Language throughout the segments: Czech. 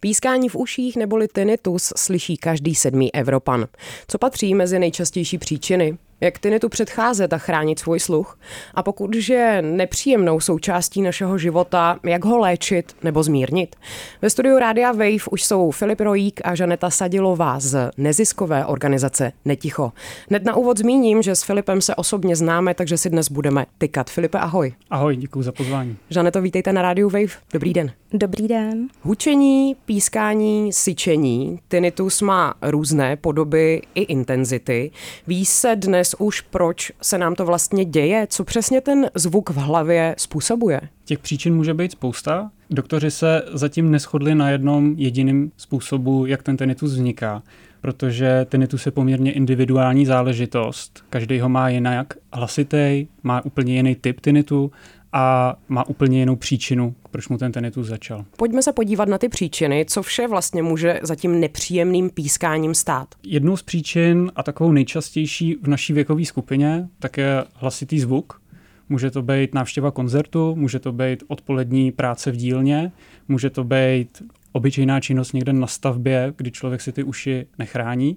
Pískání v uších neboli tinnitus slyší každý sedmý Evropan. Co patří mezi nejčastější příčiny? Jak tu předcházet a chránit svůj sluch a pokud je nepříjemnou součástí našeho života, jak ho léčit nebo zmírnit. Ve studiu Rádia Wave už jsou Filip Rojík a Žaneta Sadilová z neziskové organizace Neticho. Hned na úvod zmíním, že s Filipem se osobně známe, takže si dnes budeme tykat. Filipe, ahoj. Ahoj, děkuji za pozvání. Žaneto, vítejte na Rádiu Wave. Dobrý den. Dobrý den. Hučení, pískání, syčení. Tinnitus má různé podoby i intenzity. Ví se dnes dnes už, proč se nám to vlastně děje, co přesně ten zvuk v hlavě způsobuje. Těch příčin může být spousta. Doktoři se zatím neschodli na jednom jediném způsobu, jak ten tinnitus vzniká, protože tinnitus je poměrně individuální záležitost. Každý ho má jinak hlasitý, má úplně jiný typ tinnitu a má úplně jinou příčinu, proč mu ten tinnitus začal. Pojďme se podívat na ty příčiny, co vše vlastně může za tím nepříjemným pískáním stát. Jednou z příčin a takovou nejčastější v naší věkové skupině tak je hlasitý zvuk. Může to být návštěva koncertu, může to být odpolední práce v dílně, může to být obyčejná činnost někde na stavbě, kdy člověk si ty uši nechrání.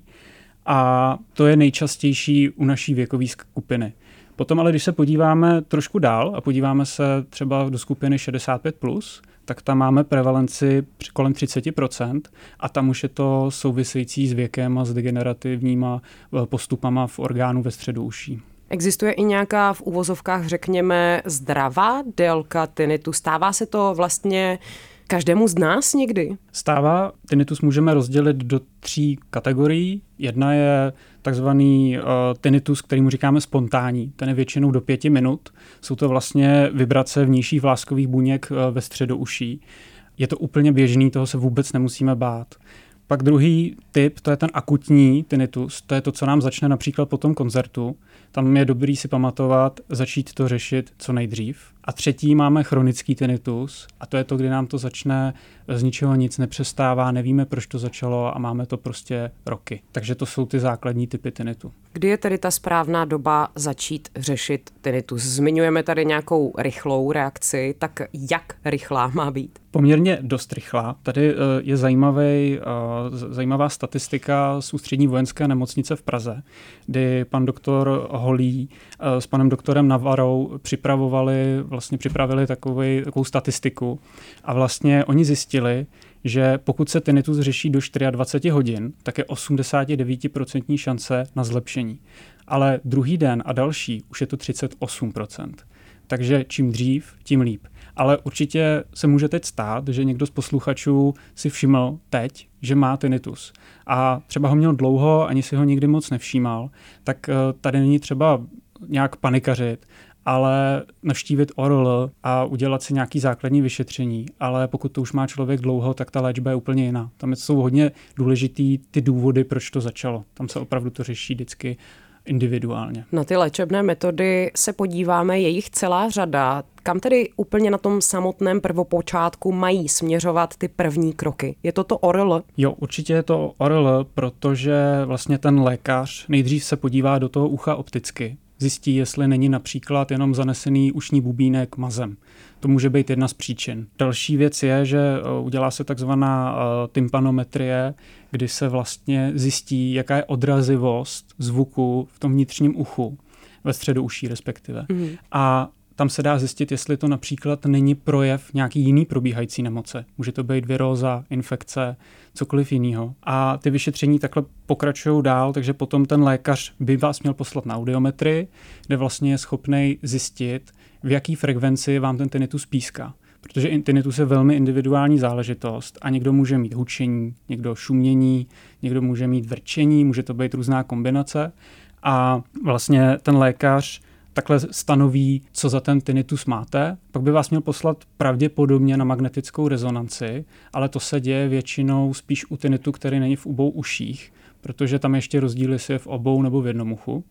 A to je nejčastější u naší věkové skupiny. Potom ale, když se podíváme trošku dál a podíváme se třeba do skupiny 65+, plus, tak tam máme prevalenci kolem 30% a tam už je to související s věkem a s degenerativníma eh, postupama v orgánu ve středu uší. Existuje i nějaká v uvozovkách, řekněme, zdravá délka tinnitu? Stává se to vlastně každému z nás někdy? Stává. Tinnitus můžeme rozdělit do tří kategorií. Jedna je takzvaný uh, tinnitus, který mu říkáme spontánní. Ten je většinou do pěti minut. Jsou to vlastně vibrace vnějších vláskových buněk uh, ve středu uší. Je to úplně běžný, toho se vůbec nemusíme bát. Pak druhý typ, to je ten akutní tinnitus, to je to, co nám začne například po tom koncertu. Tam je dobrý si pamatovat, začít to řešit co nejdřív. A třetí máme chronický tinnitus a to je to, kdy nám to začne z ničeho nic nepřestává, nevíme, proč to začalo a máme to prostě roky. Takže to jsou ty základní typy tinnitu. Kdy je tedy ta správná doba začít řešit tinnitus? Zmiňujeme tady nějakou rychlou reakci, tak jak rychlá má být? Poměrně dost rychlá. Tady eh, je zajímavý, eh, zajímavá statistika z ústřední vojenské nemocnice v Praze, kdy pan doktor Holí eh, s panem doktorem Navarou připravovali, vlastně připravili takový, takovou statistiku a vlastně oni zjistili, že pokud se tinnitus řeší do 24 hodin, tak je 89% šance na zlepšení. Ale druhý den a další už je to 38%. Takže čím dřív, tím líp. Ale určitě se může teď stát, že někdo z posluchačů si všiml teď, že má tinnitus a třeba ho měl dlouho, ani si ho nikdy moc nevšímal, tak eh, tady není třeba nějak panikařit, ale navštívit ORL a udělat si nějaký základní vyšetření. Ale pokud to už má člověk dlouho, tak ta léčba je úplně jiná. Tam jsou hodně důležitý ty důvody, proč to začalo. Tam se opravdu to řeší vždycky individuálně. Na ty léčebné metody se podíváme, je jich celá řada. Kam tedy úplně na tom samotném prvopočátku mají směřovat ty první kroky? Je to to ORL? Jo, určitě je to ORL, protože vlastně ten lékař nejdřív se podívá do toho ucha opticky, zjistí, jestli není například jenom zanesený ušní bubínek mazem. To může být jedna z příčin. Další věc je, že eh, udělá se takzvaná eh, tympanometrie, kdy se vlastně zjistí, jaká je odrazivost zvuku v tom vnitřním uchu, ve středu uší respektive. Mm. A tam se dá zjistit, jestli to například není projev nějaký jiný probíhající nemoce. Může to být viróza, infekce, cokoliv jiného. A ty vyšetření takhle pokračují dál, takže potom ten lékař by vás měl poslat na audiometry, kde vlastně je schopný zjistit, v jaký frekvenci vám ten tinnitus píská. Protože tinnitus je velmi individuální záležitost a někdo může mít hučení, někdo šumění, někdo může mít vrčení, může to být různá kombinace. A vlastně ten lékař takhle stanoví, co za ten tinnitus máte, pak by vás měl poslat pravděpodobně na magnetickou rezonanci, ale to se děje většinou spíš u tinnitu, který není v obou uších, protože tam ještě rozdíly si je v obou nebo v jednom uchu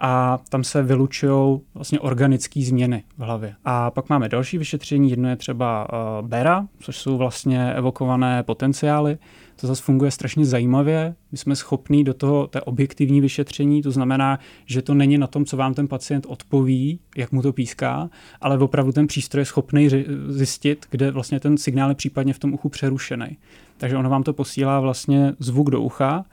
a tam se vylučují vlastně organické změny v hlavě. A pak máme další vyšetření, jedno je třeba uh, BERA, což jsou vlastně evokované potenciály. To zase funguje strašně zajímavě. My jsme schopní do toho té objektivní vyšetření, to znamená, že to není na tom, co vám ten pacient odpoví, jak mu to píská, ale opravdu ten přístroj je schopný zjistit, kde vlastně ten signál je případně v tom uchu přerušený. Takže ono vám to posílá vlastně zvuk do ucha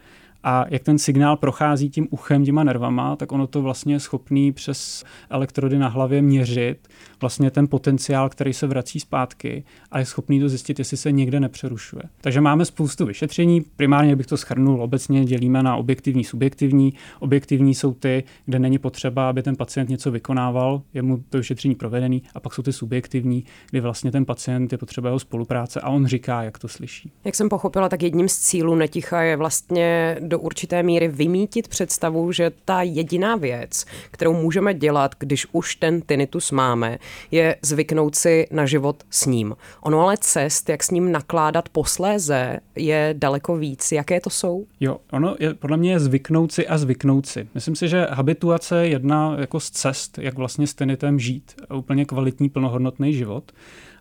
a jak ten signál prochází tím uchem, těma nervama, tak ono to vlastně je schopný přes elektrody na hlavě měřit vlastně ten potenciál, který se vrací zpátky a je schopný to zjistit, jestli se někde nepřerušuje. Takže máme spoustu vyšetření, primárně bych to schrnul, obecně dělíme na objektivní, subjektivní. Objektivní jsou ty, kde není potřeba, aby ten pacient něco vykonával, je mu to vyšetření provedený, a pak jsou ty subjektivní, kdy vlastně ten pacient je potřeba jeho spolupráce a on říká, jak to slyší. Jak jsem pochopila, tak jedním z cílů neticha je vlastně do určité míry vymítit představu, že ta jediná věc, kterou můžeme dělat, když už ten tinnitus máme, je zvyknout si na život s ním. Ono ale cest, jak s ním nakládat posléze, je daleko víc. Jaké to jsou? Jo, ono je, podle mě je zvyknout si a zvyknout si. Myslím si, že habituace je jedna jako z cest, jak vlastně s tinnitem žít. Úplně kvalitní, plnohodnotný život.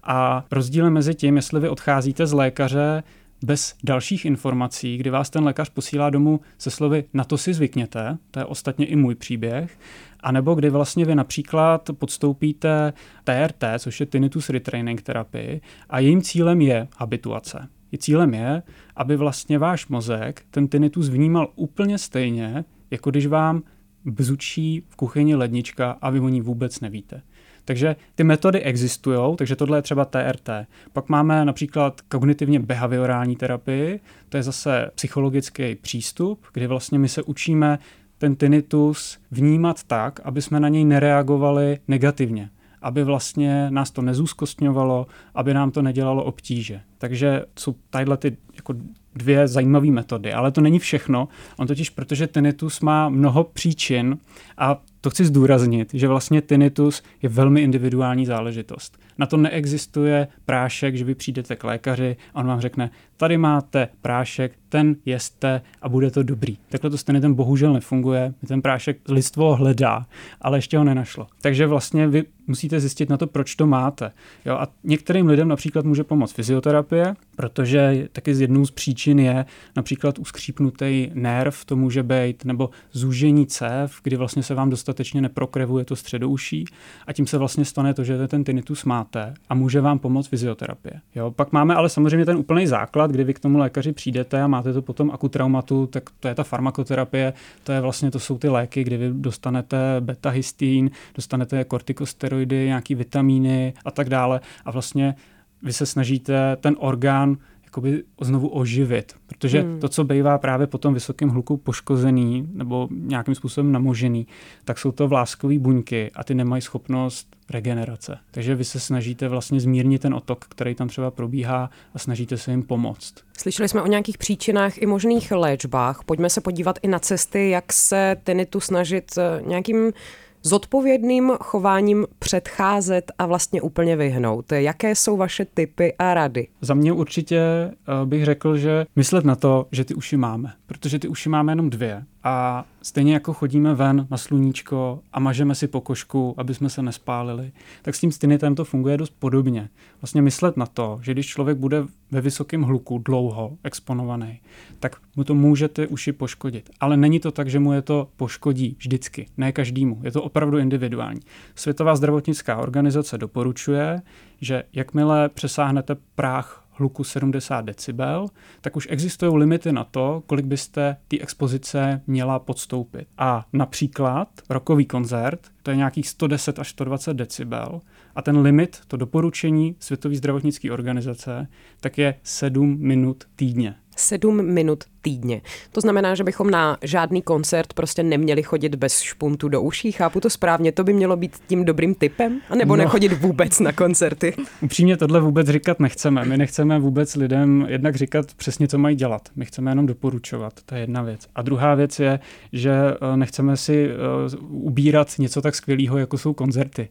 A rozdíl mezi tím, jestli vy odcházíte z lékaře bez dalších informací, kdy vás ten lékař posílá domů se slovy na to si zvykněte, to je ostatně i můj příběh, a nebo kdy vlastně vy například podstoupíte TRT, což je Tinnitus Retraining terapii, a jejím cílem je habituace. I cílem je, aby vlastně váš mozek ten tinnitus vnímal úplně stejně, jako když vám bzučí v kuchyni lednička a vy o ní vůbec nevíte. Takže ty metody existují, takže tohle je třeba TRT. Pak máme například kognitivně behaviorální terapii, to je zase psychologický přístup, kdy vlastně my se učíme ten tinnitus vnímat tak, aby jsme na něj nereagovali negativně aby vlastně nás to nezúskostňovalo, aby nám to nedělalo obtíže. Takže jsou tadyhle ty jako dvě zajímavé metody, ale to není všechno. On totiž, protože tinnitus má mnoho příčin a to chci zdůraznit, že vlastně tinnitus je velmi individuální záležitost. Na to neexistuje prášek, že vy přijdete k lékaři a on vám řekne, tady máte prášek, ten jeste a bude to dobrý. Takhle to s tinnitem bohužel nefunguje. Ten prášek lidstvo hledá, ale ještě ho nenašlo. Takže vlastně vy musíte zjistit na to, proč to máte. Jo, a některým lidem například může pomoct fyzioterapie, protože taky z jednou z příčin je například uskřípnutý nerv, to může být, nebo zúžení cév, kdy vlastně se vám dostatečně neprokrevuje to středouší a tím se vlastně stane to, že ten tinnitus máte a může vám pomoct fyzioterapie. Jo, pak máme ale samozřejmě ten úplný základ, kdy vy k tomu lékaři přijdete a máte to potom akutraumatu, tak to je ta farmakoterapie, to je vlastně, to jsou ty léky, kdy vy dostanete betahystín, dostanete kortikosteroidy, nějaký vitamíny a tak dále. A vlastně vy se snažíte ten orgán jakoby znovu oživit. Protože hmm. to, co bývá právě po tom vysokém hluku poškozený nebo nějakým způsobem namožený, tak jsou to vláskové buňky a ty nemají schopnost regenerace. Takže vy se snažíte vlastně zmírnit ten otok, který tam třeba probíhá a snažíte se jim pomoct. Slyšeli jsme o nějakých příčinách i možných léčbách. Pojďme se podívat i na cesty, jak se tenitu snažit eh, nějakým zodpovědným chováním předcházet a vlastně úplně vyhnout. Jaké jsou vaše typy a rady? Za mě určitě eh, bych řekl, že myslet na to, že ty uši máme, protože ty uši máme jenom dvě a stejně jako chodíme ven na sluníčko a mažeme si pokožku, aby jsme se nespálili, tak s tím stinitem to funguje dost podobně. Vlastně myslet na to, že když člověk bude ve vysokém hluku dlouho exponovaný, tak mu to může ty uši poškodit. Ale není to tak, že mu je to poškodí vždycky, ne každému. Je to opravdu individuální. Světová zdravotnická organizace doporučuje, že jakmile přesáhnete práh hluku 70 decibel, tak už existují limity na to, kolik byste té expozice měla podstoupit. A například rokový koncert, to je nějakých 110 až 120 decibel, a ten limit, to doporučení Světové zdravotnické organizace, tak je 7 minut týdně. 7 minut týdně. To znamená, že bychom na žádný koncert prostě neměli chodit bez špuntu do uší. Chápu to správně, to by mělo být tím dobrým typem? A nebo no. nechodit vůbec na koncerty? Upřímně tohle vůbec říkat nechceme. My nechceme vůbec lidem jednak říkat přesně, co mají dělat. My chceme jenom doporučovat. To je jedna věc. A druhá věc je, že eh, nechceme si eh, ubírat něco tak skvělého, jako jsou koncerty.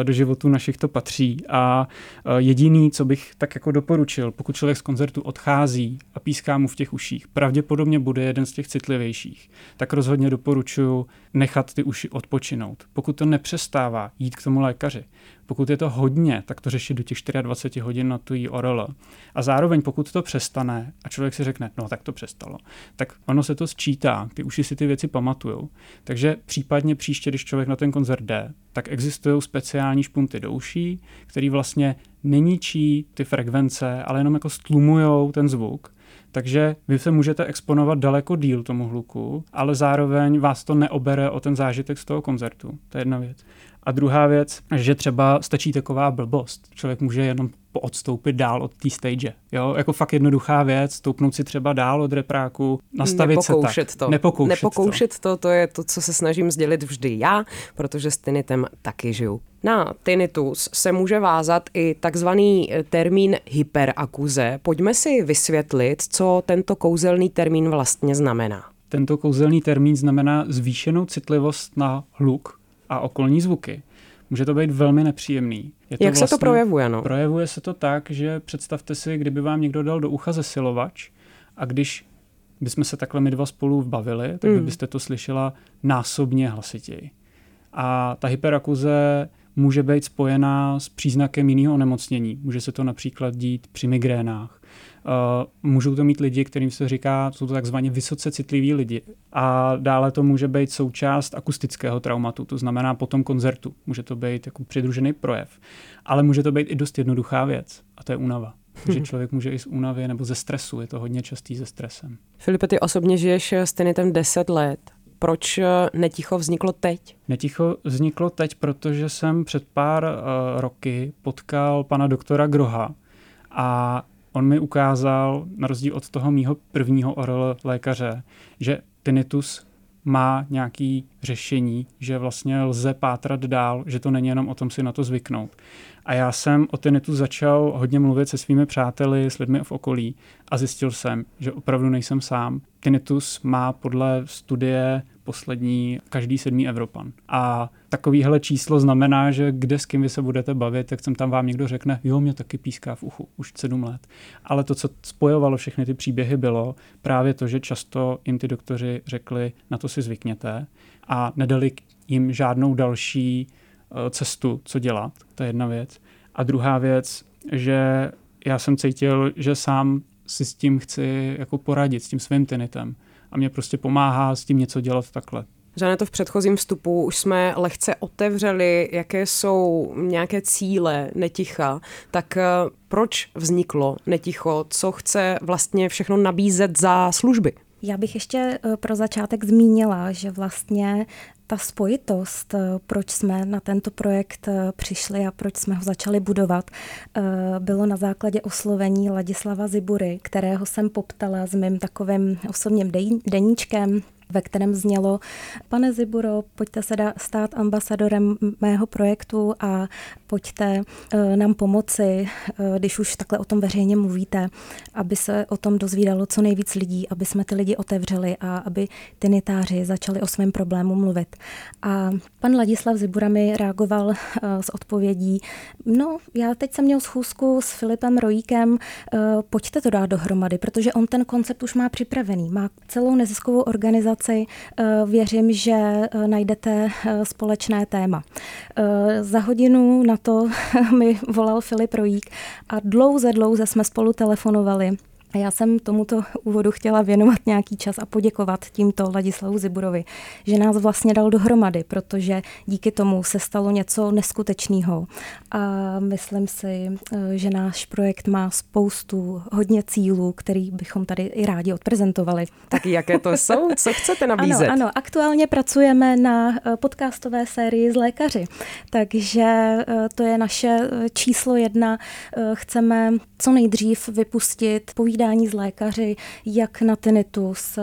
Eh, do životu našich to patří. A jediný, co bych tak jako doporučil, pokud člověk z koncertu odchází a píská mu v těch uších, pravdě pravděpodobně bude jeden z těch citlivějších, tak rozhodně doporučuji nechat ty uši odpočinout. Pokud to nepřestává, jít k tomu lékaři. Pokud je to hodně, tak to řešit do těch 24 hodin na tu ORL. A zároveň, pokud to přestane a člověk si řekne, no tak to přestalo, tak ono se to sčítá, ty uši si ty věci pamatují. Takže případně příště, když člověk na ten koncert jde, tak existují speciální špunty do uší, který vlastně neníčí ty frekvence, ale jenom jako stlumujou ten zvuk Takže vy se můžete exponovat daleko díl tomu hluku, ale zároveň vás to neobere o ten zážitek z toho koncertu. To je jedna věc. A druhá věc, že třeba stačí taková blbost. Člověk může jenom odstoupit dál od té stage. Jo? Jako fakt jednoduchá věc, stoupnout si třeba dál od repráku, nastavit Nepokoušet se tak. To. Nepokoušet, Nepokoušet to. to. To je to, co se snažím sdělit vždy já, protože s tinnitem taky žiju. Na tinnitus se může vázat i takzvaný termín hyperakuze. Pojďme si vysvětlit, co tento kouzelný termín vlastně znamená. Tento kouzelný termín znamená zvýšenou citlivost na hluk a okolní zvuky. Může to být velmi nepříjemný. Je to Jak vlastně, se to projevuje? No? Projevuje se to tak, že představte si, kdyby vám někdo dal do ucha zesilovač a když bychom se takhle my dva spolu bavili, tak mm. byste to slyšela násobně hlasitěji. A ta hyperakuze může být spojená s příznakem jiného onemocnění. Může se to například dít při migrénách. Uh, můžou to mít lidi, kterým se říká, jsou to takzvaně vysoce citliví lidi. A dále to může být součást akustického traumatu, to znamená po tom koncertu. Může to být jako přidružený projev. Ale může to být i dost jednoduchá věc, a to je únava. Takže člověk může i z únavy nebo ze stresu, je to hodně častý se stresem. Filipe, ty osobně žiješ s tenitem 10 let. Proč eh, Neticho vzniklo teď? Neticho vzniklo teď, protože jsem před pár uh, roky potkal pana doktora Groha a on mi ukázal, na rozdíl od toho mýho prvního oral lékaře, že tinnitus má nějaké řešení, že vlastně lze pátrat dál, že to není jenom o tom si na to zvyknout. A já jsem o tinnitus začal hodně mluvit se svými přáteli, s lidmi v okolí a zjistil jsem, že opravdu nejsem sám. Tinnitus má podle studie poslední každý sedmý Evropan. A takovýhle číslo znamená, že kde s kým vy se budete bavit, tak jsem tam vám někdo řekne, jo, mě taky píská v uchu, už sedm let. Ale to, co spojovalo všechny ty příběhy, bylo právě to, že často jim ty doktoři řekli, na to si zvykněte a nedali jim žádnou další eh, cestu, co dělat. To je jedna věc. A druhá věc, že já jsem cítil, že sám si s tím chci jako poradit, s tím svým tinitem a mě prostě pomáhá s tím něco dělat takhle. Žane, to v předchozím vstupu už jsme lehce otevřeli, jaké jsou nějaké cíle Neticha. Tak eh, proč vzniklo Neticho? Co chce vlastně všechno nabízet za služby? Já bych ještě eh, pro začátek zmínila, že vlastně ta spojitost, eh, proč jsme na tento projekt přišli a proč jsme ho začali budovat, bylo na základě oslovení Ladislava Zibury, kterého jsem poptala s mým takovým osobním deníčkem ve kterém znělo, pane Ziburo, pojďte se stát ambasadorem mého projektu a pojďte uh, nám pomoci, uh, když už takhle o tom veřejně mluvíte, aby se o tom dozvídalo co nejvíc lidí, aby jsme ty lidi otevřeli a aby ty nitáři začali o svém problému mluvit. A pan Ladislav Zibura mi reagoval uh, s odpovědí, no já teď jsem měl schůzku s Filipem Rojíkem, pojďte to dát dohromady, protože on ten koncept už má připravený, má celou neziskovou organizaci organizaci eh, věřím, že eh, najdete eh, společné téma. Za hodinu na to mi volal Filip Rojík a dlouze, dlouze jsme spolu telefonovali. A já jsem tomuto úvodu chtěla věnovat nějaký čas a poděkovat tímto Ladislavu Ziburovi, že nás vlastně dal dohromady, protože díky tomu se stalo něco neskutečného. A myslím si, eh, že náš projekt má spoustu hodně cílů, který bychom tady i rádi odprezentovali. Tak jaké to jsou? Co chcete nabízet? Ano, ano, aktuálně pracujeme na eh, podcastové sérii z lékaři, takže eh, to je naše číslo jedna. Chceme co nejdřív vypustit povídání povídání s lékaři, jak na tinnitus, eh,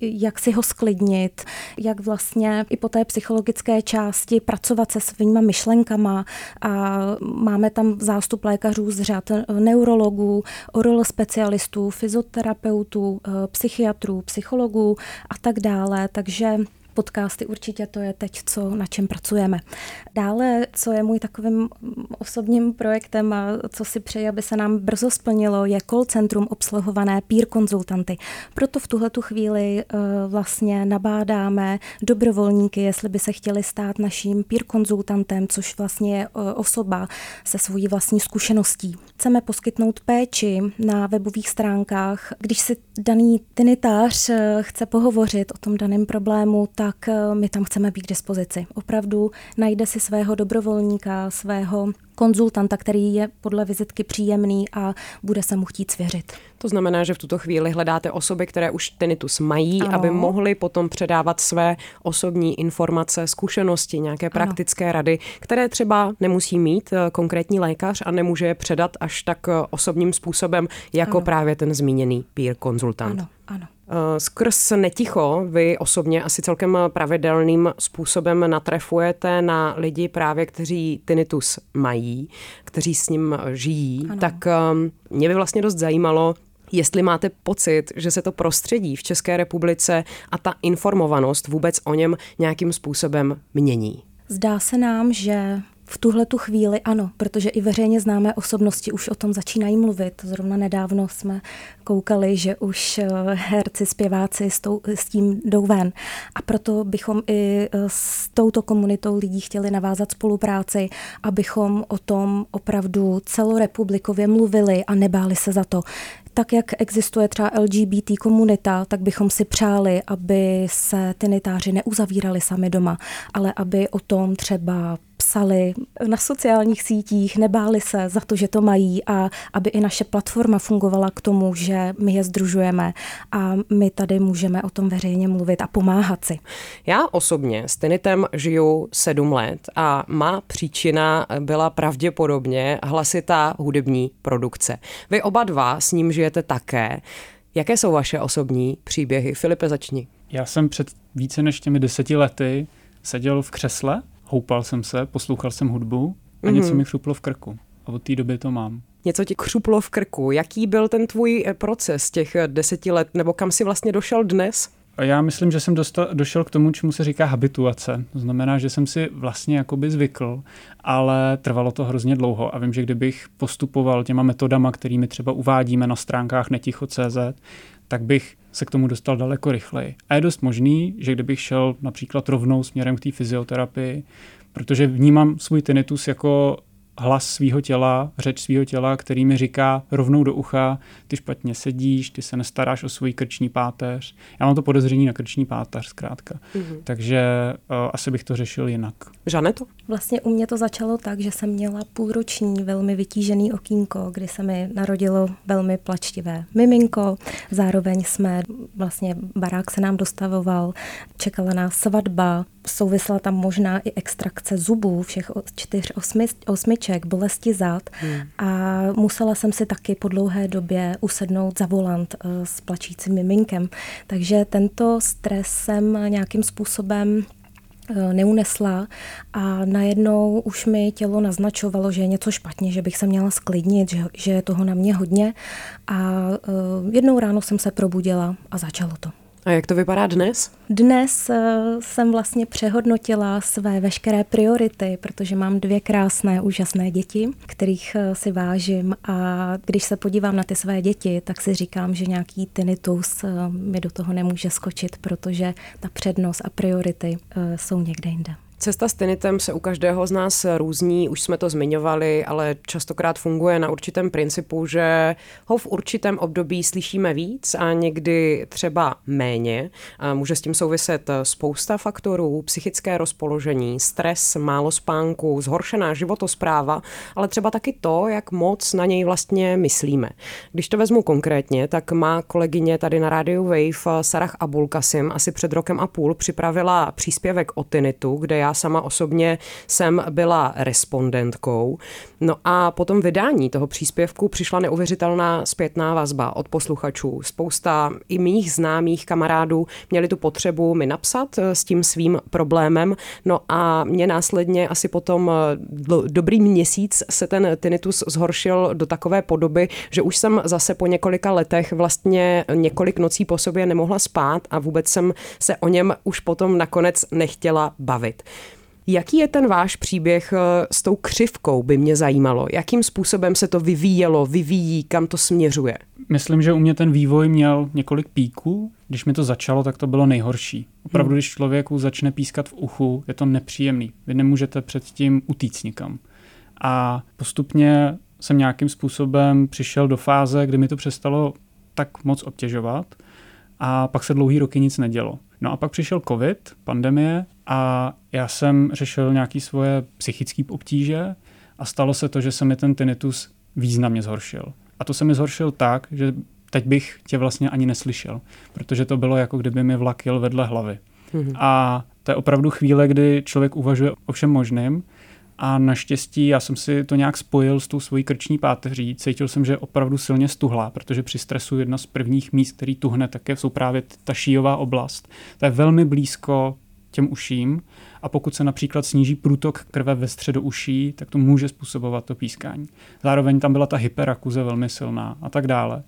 jak si ho sklidnit, jak vlastně i po té psychologické části pracovat se svýma myšlenkama. A máme tam zástup lékařů z řad neurologů, oral specialistů, fyzioterapeutů, eh, psychiatrů, psychologů a tak dále, takže podcasty určitě to je teď, co, na čem pracujeme. Dále, co je můj takovým osobním projektem a co si přeji, aby se nám brzo splnilo, je call centrum obsluhované peer konzultanty. Proto v tuhle tu chvíli uh, vlastně nabádáme dobrovolníky, jestli by se chtěli stát naším peer konzultantem, což vlastně je uh, osoba se svojí vlastní zkušeností. Chceme poskytnout péči na webových stránkách. Když si daný tinitář uh, chce pohovořit o tom daném problému, tak tak eh, my tam chceme být k dispozici. Opravdu najde si svého dobrovolníka, svého konzultanta, který je podle vizitky příjemný a bude se mu chtít svěřit. To znamená, že v tuto chvíli hledáte osoby, které už tinnitus mají, ano. aby mohly potom předávat své osobní informace, zkušenosti, nějaké praktické ano. rady, které třeba nemusí mít eh, konkrétní lékař a nemůže je předat až tak eh, osobním způsobem, jako ano. právě ten zmíněný peer konzultant. Ano, ano. Eh, skrz neticho vy osobně asi celkem pravidelným způsobem natrefujete na lidi právě, kteří tinnitus mají, kteří s ním žijí, ano. tak mě by vlastně dost zajímalo, jestli máte pocit, že se to prostředí v České republice a ta informovanost vůbec o něm nějakým způsobem mění. Zdá se nám, že v tuhle tu chvíli ano, protože i veřejně známé osobnosti už o tom začínají mluvit. Zrovna nedávno jsme koukali, že už eh, herci, zpěváci s, tou, s tím jdou ven. A proto bychom i eh, s touto komunitou lidí chtěli navázat spolupráci, abychom o tom opravdu celorepublikově mluvili a nebáli se za to tak jak existuje třeba LGBT komunita, tak bychom si přáli, aby se ty netáři neuzavírali sami doma, ale aby o tom třeba psali na sociálních sítích, nebáli se za to, že to mají a aby i naše platforma fungovala k tomu, že my je združujeme a my tady můžeme o tom veřejně mluvit a pomáhat si. Já osobně s Tinitem žiju sedm let a má příčina byla pravděpodobně hlasitá hudební produkce. Vy oba dva s ním žijete také. Jaké jsou vaše osobní příběhy? Filipe, začni. Já jsem před více než těmi deseti lety seděl v křesle houpal jsem se, poslouchal jsem hudbu a mm-hmm. něco mi křuplo v krku. A od té doby to mám. Něco ti křuplo v krku. Jaký byl ten tvůj eh, proces těch eh, deseti let, nebo kam si vlastně došel dnes? Já myslím, že jsem dostal, došel k tomu, čemu se říká habituace. To znamená, že jsem si vlastně jakoby zvykl, ale trvalo to hrozně dlouho a vím, že kdybych postupoval těma metodama, kterými třeba uvádíme na stránkách neticho.cz, tak bych se k tomu dostal daleko rychleji. A je dost možný, že kdybych šel například rovnou směrem k té fyzioterapii, protože vnímám svůj tinnitus jako hlas svého těla, řeč svého těla, který mi říká rovnou do ucha, ty špatně sedíš, ty se nestaráš o svůj krční páteř. Já mám to podezření na krční páteř zkrátka. Mm-hmm. Takže uh, asi bych to řešil jinak. Žaneto? Vlastně u mě to začalo tak, že jsem měla půlroční velmi vytížený okýnko, kdy se mi narodilo velmi plačtivé miminko. Zároveň jsme, vlastně barák se nám dostavoval, čekala nás svatba, souvisela tam možná i extrakce zubů, všech čtyř osmi, osmiček, bolesti zad hmm. a musela jsem si taky po dlouhé době usednout za volant uh, s plačícím miminkem. Takže tento stres jsem nějakým způsobem eh, neunesla a najednou už mi tělo naznačovalo, že je něco špatně, že bych se měla sklidnit, že, že je toho na mě hodně a uh, jednou ráno jsem se probudila a začalo to. A jak to vypadá dnes? Dnes eh, jsem vlastně přehodnotila své veškeré priority, protože mám dvě krásné, úžasné děti, kterých eh, si vážím a když se podívám na ty své děti, tak si říkám, že nějaký tinnitus eh, mi do toho nemůže skočit, protože ta přednost a priority jsou někde jinde. Cesta s tinitem se u každého z nás různí, už jsme to zmiňovali, ale častokrát funguje na určitém principu, že ho v určitém období slyšíme víc a někdy třeba méně. Může s tím souviset spousta faktorů, psychické rozpoložení, stres, málo spánku, zhoršená životospráva, ale třeba taky to, jak moc na něj vlastně myslíme. Když to vezmu konkrétně, tak má kolegyně tady na rádiu Wave Sarah Abulkasim asi před rokem a půl připravila příspěvek o tinitu, kde já já sama osobně jsem byla respondentkou. No a po tom vydání toho příspěvku přišla neuvěřitelná zpětná vazba od posluchačů. Spousta i mých známých kamarádů měli tu potřebu mi napsat eh, s tím svým problémem. No a mě následně asi potom eh, dobrý měsíc se ten tinnitus zhoršil do takové podoby, že už jsem zase po několika letech vlastně několik nocí po sobě nemohla spát a vůbec jsem se o něm už potom nakonec nechtěla bavit. Jaký je ten váš příběh eh, s tou křivkou, by mě zajímalo. Jakým způsobem se to vyvíjelo, vyvíjí, kam to směřuje? Myslím, že u mě ten vývoj měl několik píků. Když mi to začalo, tak to bylo nejhorší. Opravdu, hmm. když člověku začne pískat v uchu, je to nepříjemný. Vy nemůžete předtím utíct nikam. A postupně jsem nějakým způsobem přišel do fáze, kdy mi to přestalo tak moc obtěžovat a pak se dlouhý roky nic nedělo. No a pak přišel covid, pandemie a já jsem řešil nějaké svoje psychické obtíže A stalo se to, že se mi ten tinnitus významně zhoršil. A to se mi zhoršil tak, že teď bych tě vlastně ani neslyšel, protože to bylo jako kdyby mi vlak jel vedle hlavy. Mm-hmm. A to je opravdu chvíle, kdy člověk uvažuje o všem možným a naštěstí já jsem si to nějak spojil s tou svojí krční páteří. Cítil jsem, že je opravdu silně stuhlá, protože při stresu jedna z prvních míst, který tuhne, také jsou právě ta šíjová oblast. To je velmi blízko těm uším a pokud se například sníží průtok krve ve středu uší, tak to může způsobovat to pískání. Zároveň tam byla ta hyperakuze velmi silná a tak dále.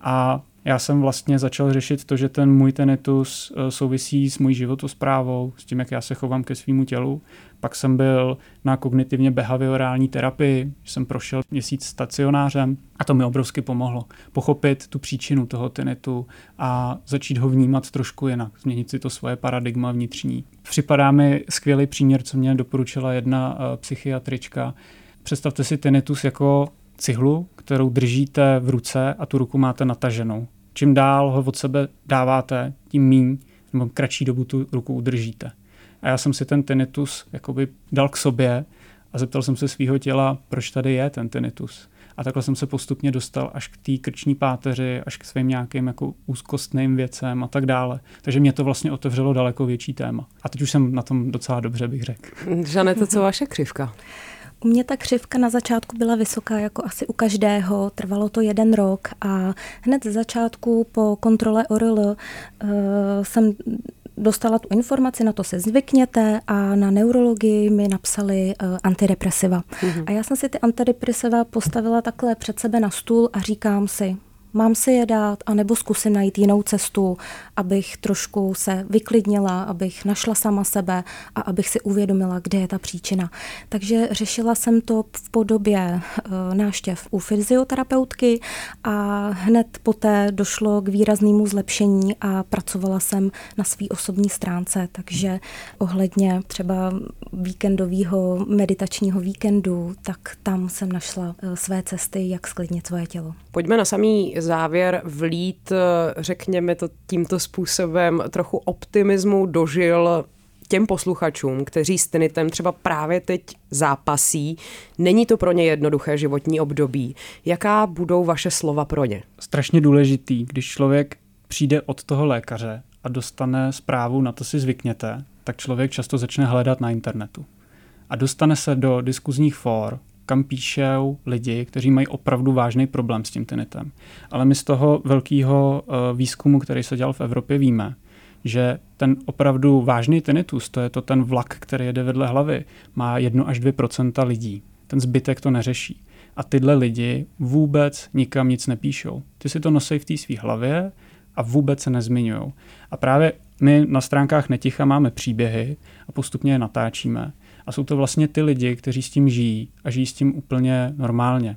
A já jsem vlastně začal řešit to, že ten můj tinnitus eh, souvisí s mojí životosprávou, s tím, jak já se chovám ke svýmu tělu. Pak jsem byl na kognitivně behaviorální terapii, jsem prošel měsíc stacionářem a to mi obrovsky pomohlo pochopit tu příčinu toho tinnitu a začít ho vnímat trošku jinak, změnit si to svoje paradigma vnitřní. Připadá mi skvělý příměr, co mě doporučila jedna uh, psychiatrička. Představte si tinnitus jako cihlu, kterou držíte v ruce a tu ruku máte nataženou. Čím dál ho od sebe dáváte, tím míň nebo kratší dobu tu ruku udržíte. A já jsem si ten tinnitus jakoby dal k sobě a zeptal jsem se svého těla, proč tady je ten tinnitus. A takhle jsem se postupně dostal až k té krční páteři, až k svým nějakým jako úzkostným věcem a tak dále. Takže mě to vlastně otevřelo daleko větší téma. A teď už jsem na tom docela dobře, bych řekl. to co vaše křivka? U mě ta křivka na začátku byla vysoká, jako asi u každého. Trvalo to jeden rok a hned ze začátku po kontrole ORL uh, jsem dostala tu informaci, na to se zvykněte a na neurologii mi napsali uh, antidepresiva. Mm-hmm. A já jsem si ty antidepresiva postavila takhle před sebe na stůl a říkám si, mám si je dát, anebo zkusím najít jinou cestu, abych trošku se vyklidnila, abych našla sama sebe a abych si uvědomila, kde je ta příčina. Takže řešila jsem to v podobě uh, náštěv u fyzioterapeutky a hned poté došlo k výraznému zlepšení a pracovala jsem na své osobní stránce, takže ohledně třeba víkendového meditačního víkendu, tak tam jsem našla uh, své cesty, jak sklidnit svoje tělo. Pojďme na samý závěr vlít, řekněme to tímto způsobem, trochu optimismu dožil těm posluchačům, kteří s tinitem třeba právě teď zápasí. Není to pro ně jednoduché životní období. Jaká budou vaše slova pro ně? Strašně důležitý, když člověk přijde od toho lékaře a dostane zprávu, na to si zvykněte, tak člověk často začne hledat na internetu. A dostane se do diskuzních fór, kam píšou lidi, kteří mají opravdu vážný problém s tím tinnitem. Ale my z toho velkého uh, výzkumu, který se dělal v Evropě, víme, že ten opravdu vážný tinnitus, to je to ten vlak, který jede vedle hlavy, má 1 až 2% lidí. Ten zbytek to neřeší. A tyhle lidi vůbec nikam nic nepíšou. Ty si to nosí v té své hlavě a vůbec se nezmiňují. A právě my na stránkách Neticha máme příběhy a postupně je natáčíme. A jsou to vlastně ty lidi, kteří s tím žijí a žijí s tím úplně normálně.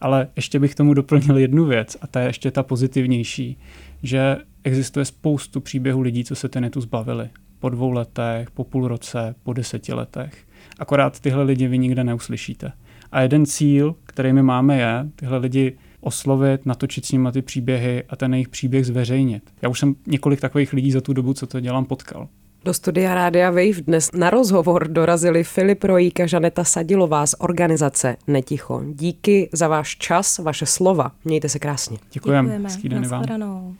Ale ještě bych tomu doplnil jednu věc, a ta je ještě ta pozitivnější, že existuje spoustu příběhů lidí, co se tinnitus zbavili. Po dvou letech, po půl roce, po deseti letech. Akorát tyhle lidi vy nikde neuslyšíte. A jeden cíl, který my máme, je tyhle lidi oslovit, natočit s nimi ty příběhy a ten jejich příběh zveřejnit. Já už jsem několik takových lidí za tu dobu, co to dělám, potkal. Do studia Rádia Wave dnes na rozhovor dorazili Filip Rojík a Žaneta Sadilová z organizace Neticho. Díky za váš čas, vaše slova. Mějte se krásně. Děkujeme. Děkujeme. Hezký den vám.